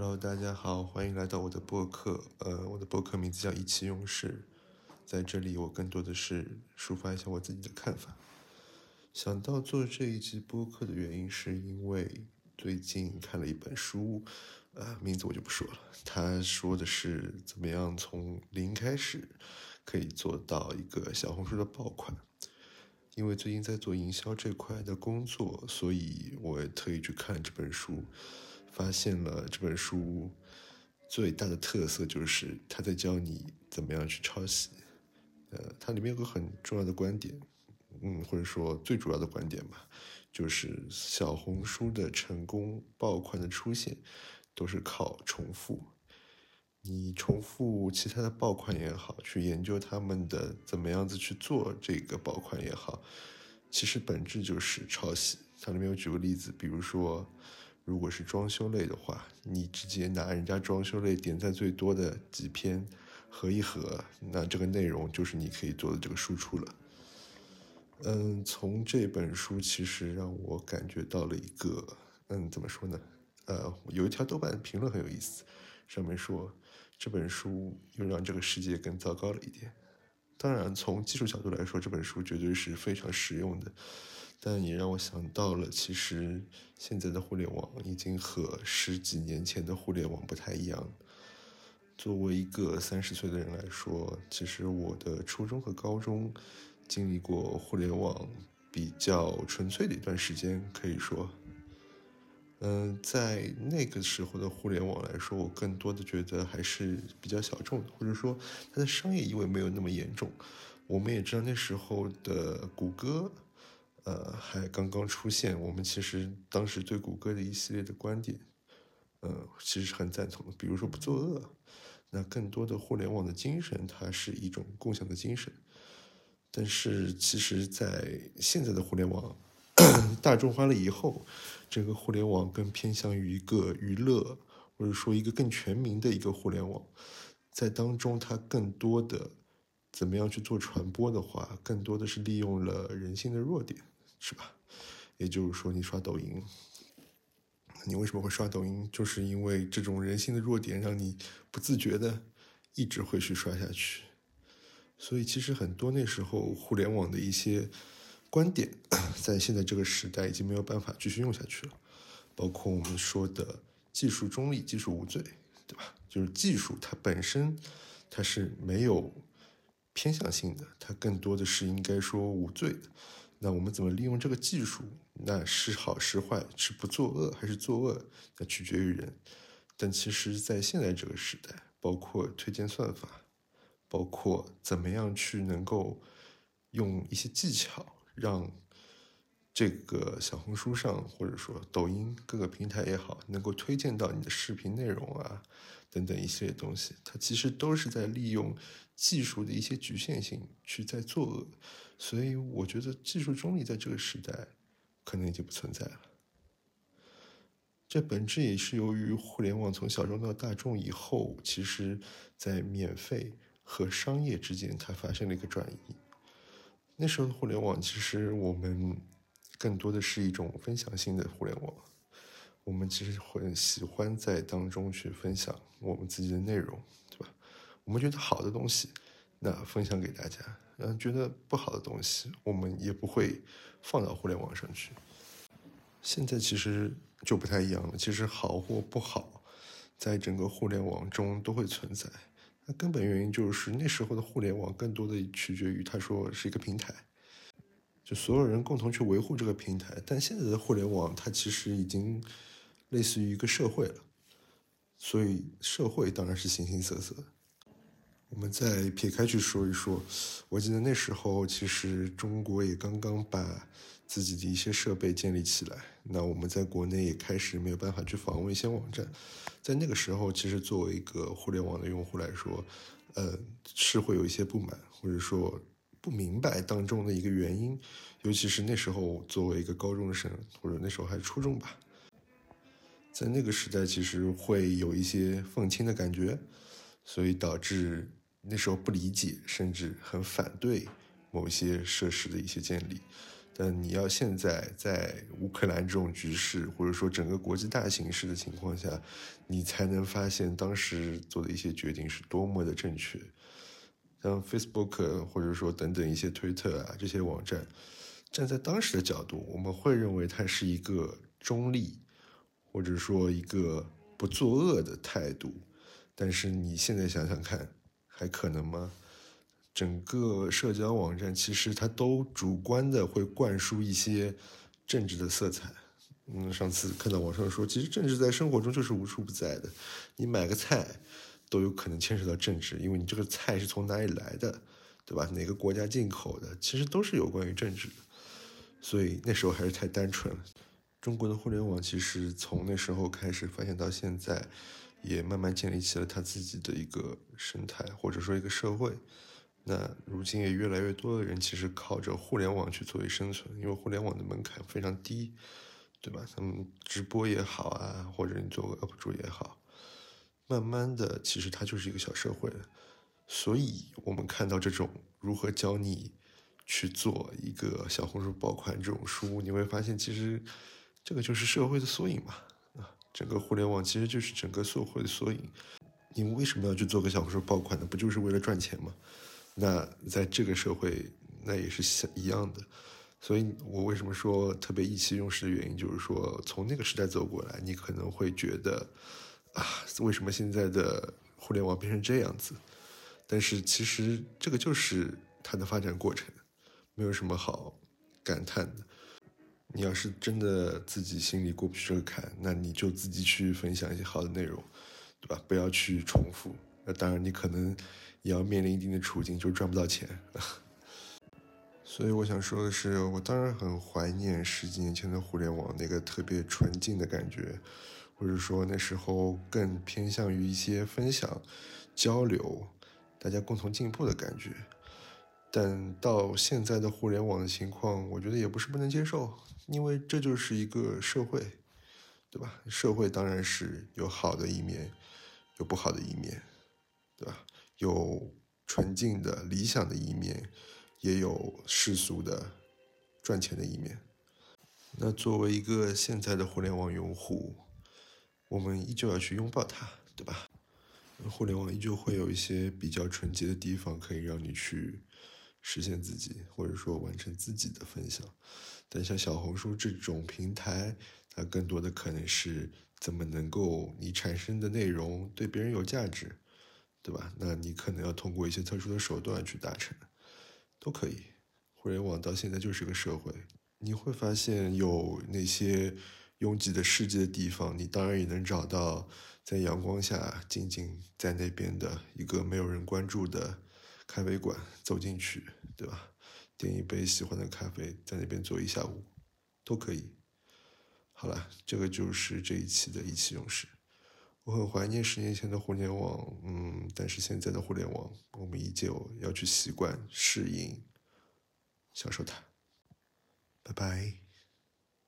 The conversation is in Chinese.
Hello，大家好，欢迎来到我的播客。呃，我的播客名字叫意气用事，在这里我更多的是抒发一下我自己的看法。想到做这一集播客的原因，是因为最近看了一本书，呃，名字我就不说了。他说的是怎么样从零开始可以做到一个小红书的爆款。因为最近在做营销这块的工作，所以我也特意去看这本书，发现了这本书最大的特色就是他在教你怎么样去抄袭。呃，它里面有个很重要的观点，嗯，或者说最主要的观点吧，就是小红书的成功爆款的出现都是靠重复。你重复其他的爆款也好，去研究他们的怎么样子去做这个爆款也好，其实本质就是抄袭。它里面有举个例子，比如说，如果是装修类的话，你直接拿人家装修类点赞最多的几篇合一合，那这个内容就是你可以做的这个输出了。嗯，从这本书其实让我感觉到了一个，嗯，怎么说呢？呃，有一条豆瓣评论很有意思，上面说。这本书又让这个世界更糟糕了一点。当然，从技术角度来说，这本书绝对是非常实用的，但也让我想到了，其实现在的互联网已经和十几年前的互联网不太一样。作为一个三十岁的人来说，其实我的初中和高中经历过互联网比较纯粹的一段时间，可以说。嗯，在那个时候的互联网来说，我更多的觉得还是比较小众的，或者说它的商业意味没有那么严重。我们也知道那时候的谷歌，呃，还刚刚出现。我们其实当时对谷歌的一系列的观点，呃，其实是很赞同的。比如说不作恶，那更多的互联网的精神，它是一种共享的精神。但是其实，在现在的互联网。大众化了以后，整个互联网更偏向于一个娱乐，或者说一个更全民的一个互联网。在当中，它更多的怎么样去做传播的话，更多的是利用了人性的弱点，是吧？也就是说，你刷抖音，你为什么会刷抖音？就是因为这种人性的弱点，让你不自觉的一直会去刷下去。所以，其实很多那时候互联网的一些。观点 在现在这个时代已经没有办法继续用下去了，包括我们说的技术中立、技术无罪，对吧？就是技术它本身它是没有偏向性的，它更多的是应该说无罪的。那我们怎么利用这个技术？那是好是坏，是不作恶还是作恶？那取决于人。但其实，在现在这个时代，包括推荐算法，包括怎么样去能够用一些技巧。让这个小红书上，或者说抖音各个平台也好，能够推荐到你的视频内容啊，等等一系列东西，它其实都是在利用技术的一些局限性去在作恶。所以我觉得技术中立在这个时代可能已经不存在了。这本质也是由于互联网从小众到大众以后，其实在免费和商业之间，它发生了一个转移。那时候的互联网，其实我们更多的是一种分享性的互联网。我们其实很喜欢在当中去分享我们自己的内容，对吧？我们觉得好的东西，那分享给大家；嗯，觉得不好的东西，我们也不会放到互联网上去。现在其实就不太一样了。其实好或不好，在整个互联网中都会存在。根本原因就是那时候的互联网更多的取决于他说是一个平台，就所有人共同去维护这个平台。但现在的互联网它其实已经类似于一个社会了，所以社会当然是形形色色。我们再撇开去说一说，我记得那时候其实中国也刚刚把自己的一些设备建立起来，那我们在国内也开始没有办法去访问一些网站。在那个时候，其实作为一个互联网的用户来说，呃，是会有一些不满，或者说不明白当中的一个原因。尤其是那时候作为一个高中生，或者那时候还是初中吧，在那个时代其实会有一些愤青的感觉，所以导致。那时候不理解，甚至很反对某些设施的一些建立，但你要现在在乌克兰这种局势，或者说整个国际大形势的情况下，你才能发现当时做的一些决定是多么的正确。像 Facebook 或者说等等一些推特啊这些网站，站在当时的角度，我们会认为它是一个中立，或者说一个不作恶的态度。但是你现在想想看，还可能吗？整个社交网站其实它都主观的会灌输一些政治的色彩。嗯，上次看到网上说，其实政治在生活中就是无处不在的。你买个菜都有可能牵扯到政治，因为你这个菜是从哪里来的，对吧？哪个国家进口的，其实都是有关于政治的。所以那时候还是太单纯了。中国的互联网其实从那时候开始发现到现在，也慢慢建立起了它自己的一个生态，或者说一个社会。那如今也越来越多的人其实靠着互联网去作为生存，因为互联网的门槛非常低，对吧？他们直播也好啊，或者你做个 UP 主也好，慢慢的其实它就是一个小社会。所以我们看到这种如何教你去做一个小红书爆款这种书，你会发现其实这个就是社会的缩影嘛。啊，整个互联网其实就是整个社会的缩影。你为什么要去做个小红书爆款呢？不就是为了赚钱吗？那在这个社会，那也是像一样的，所以我为什么说特别意气用事的原因，就是说从那个时代走过来，你可能会觉得啊，为什么现在的互联网变成这样子？但是其实这个就是它的发展过程，没有什么好感叹的。你要是真的自己心里过不去这个坎，那你就自己去分享一些好的内容，对吧？不要去重复。那当然，你可能。也要面临一定的处境，就赚不到钱。所以我想说的是，我当然很怀念十几年前的互联网那个特别纯净的感觉，或者说那时候更偏向于一些分享、交流，大家共同进步的感觉。但到现在的互联网的情况，我觉得也不是不能接受，因为这就是一个社会，对吧？社会当然是有好的一面，有不好的一面，对吧？有纯净的理想的一面，也有世俗的赚钱的一面。那作为一个现在的互联网用户，我们依旧要去拥抱它，对吧？互联网依旧会有一些比较纯洁的地方，可以让你去实现自己，或者说完成自己的分享。但像小红书这种平台，它更多的可能是怎么能够你产生的内容对别人有价值。对吧？那你可能要通过一些特殊的手段去达成，都可以。互联网到现在就是个社会，你会发现有那些拥挤的世界的地方，你当然也能找到在阳光下静静在那边的一个没有人关注的咖啡馆，走进去，对吧？点一杯喜欢的咖啡，在那边坐一下午，都可以。好了，这个就是这一期的意气用事。我很怀念十年前的互联网，嗯，但是现在的互联网，我们依旧要去习惯、适应、享受它。拜拜。